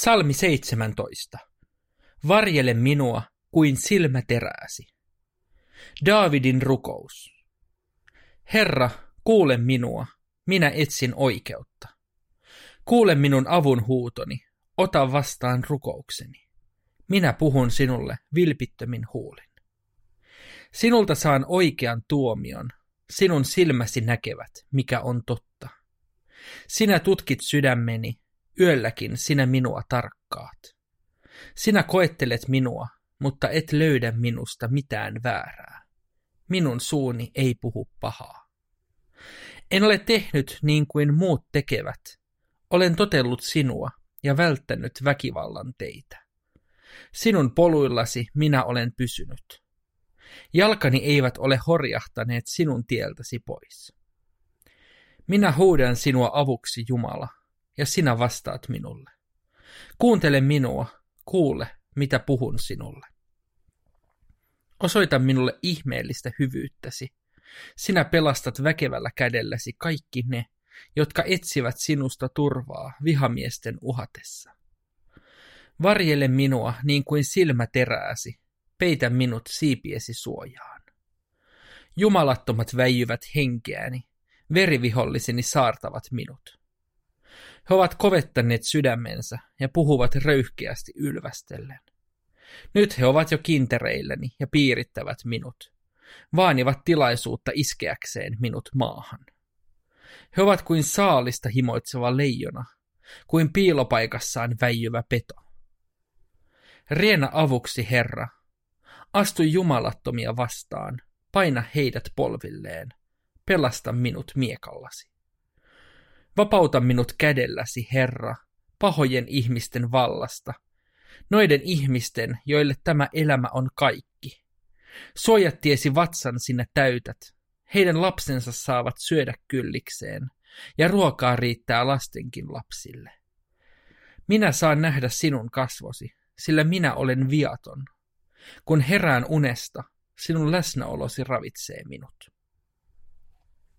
Psalmi 17. Varjele minua kuin silmä terääsi. Daavidin rukous. Herra, kuule minua, minä etsin oikeutta. Kuule minun avun huutoni, ota vastaan rukoukseni. Minä puhun sinulle vilpittömin huulin. Sinulta saan oikean tuomion, sinun silmäsi näkevät, mikä on totta. Sinä tutkit sydämeni, yölläkin sinä minua tarkkaat. Sinä koettelet minua, mutta et löydä minusta mitään väärää. Minun suuni ei puhu pahaa. En ole tehnyt niin kuin muut tekevät. Olen totellut sinua ja välttänyt väkivallan teitä. Sinun poluillasi minä olen pysynyt. Jalkani eivät ole horjahtaneet sinun tieltäsi pois. Minä huudan sinua avuksi, Jumala, ja sinä vastaat minulle. Kuuntele minua, kuule, mitä puhun sinulle. Osoita minulle ihmeellistä hyvyyttäsi. Sinä pelastat väkevällä kädelläsi kaikki ne, jotka etsivät sinusta turvaa vihamiesten uhatessa. Varjele minua niin kuin silmä terääsi, peitä minut siipiesi suojaan. Jumalattomat väijyvät henkeäni, veriviholliseni saartavat minut. He ovat kovettaneet sydämensä ja puhuvat röyhkeästi ylvästellen. Nyt he ovat jo kintereilleni ja piirittävät minut. Vaanivat tilaisuutta iskeäkseen minut maahan. He ovat kuin saalista himoitseva leijona, kuin piilopaikassaan väijyvä peto. Riena avuksi, Herra. Astu jumalattomia vastaan, paina heidät polvilleen, pelasta minut miekallasi. Vapauta minut kädelläsi, Herra, pahojen ihmisten vallasta, noiden ihmisten, joille tämä elämä on kaikki. Suojattiesi vatsan sinä täytät, heidän lapsensa saavat syödä kyllikseen, ja ruokaa riittää lastenkin lapsille. Minä saan nähdä sinun kasvosi, sillä minä olen viaton. Kun herään unesta, sinun läsnäolosi ravitsee minut.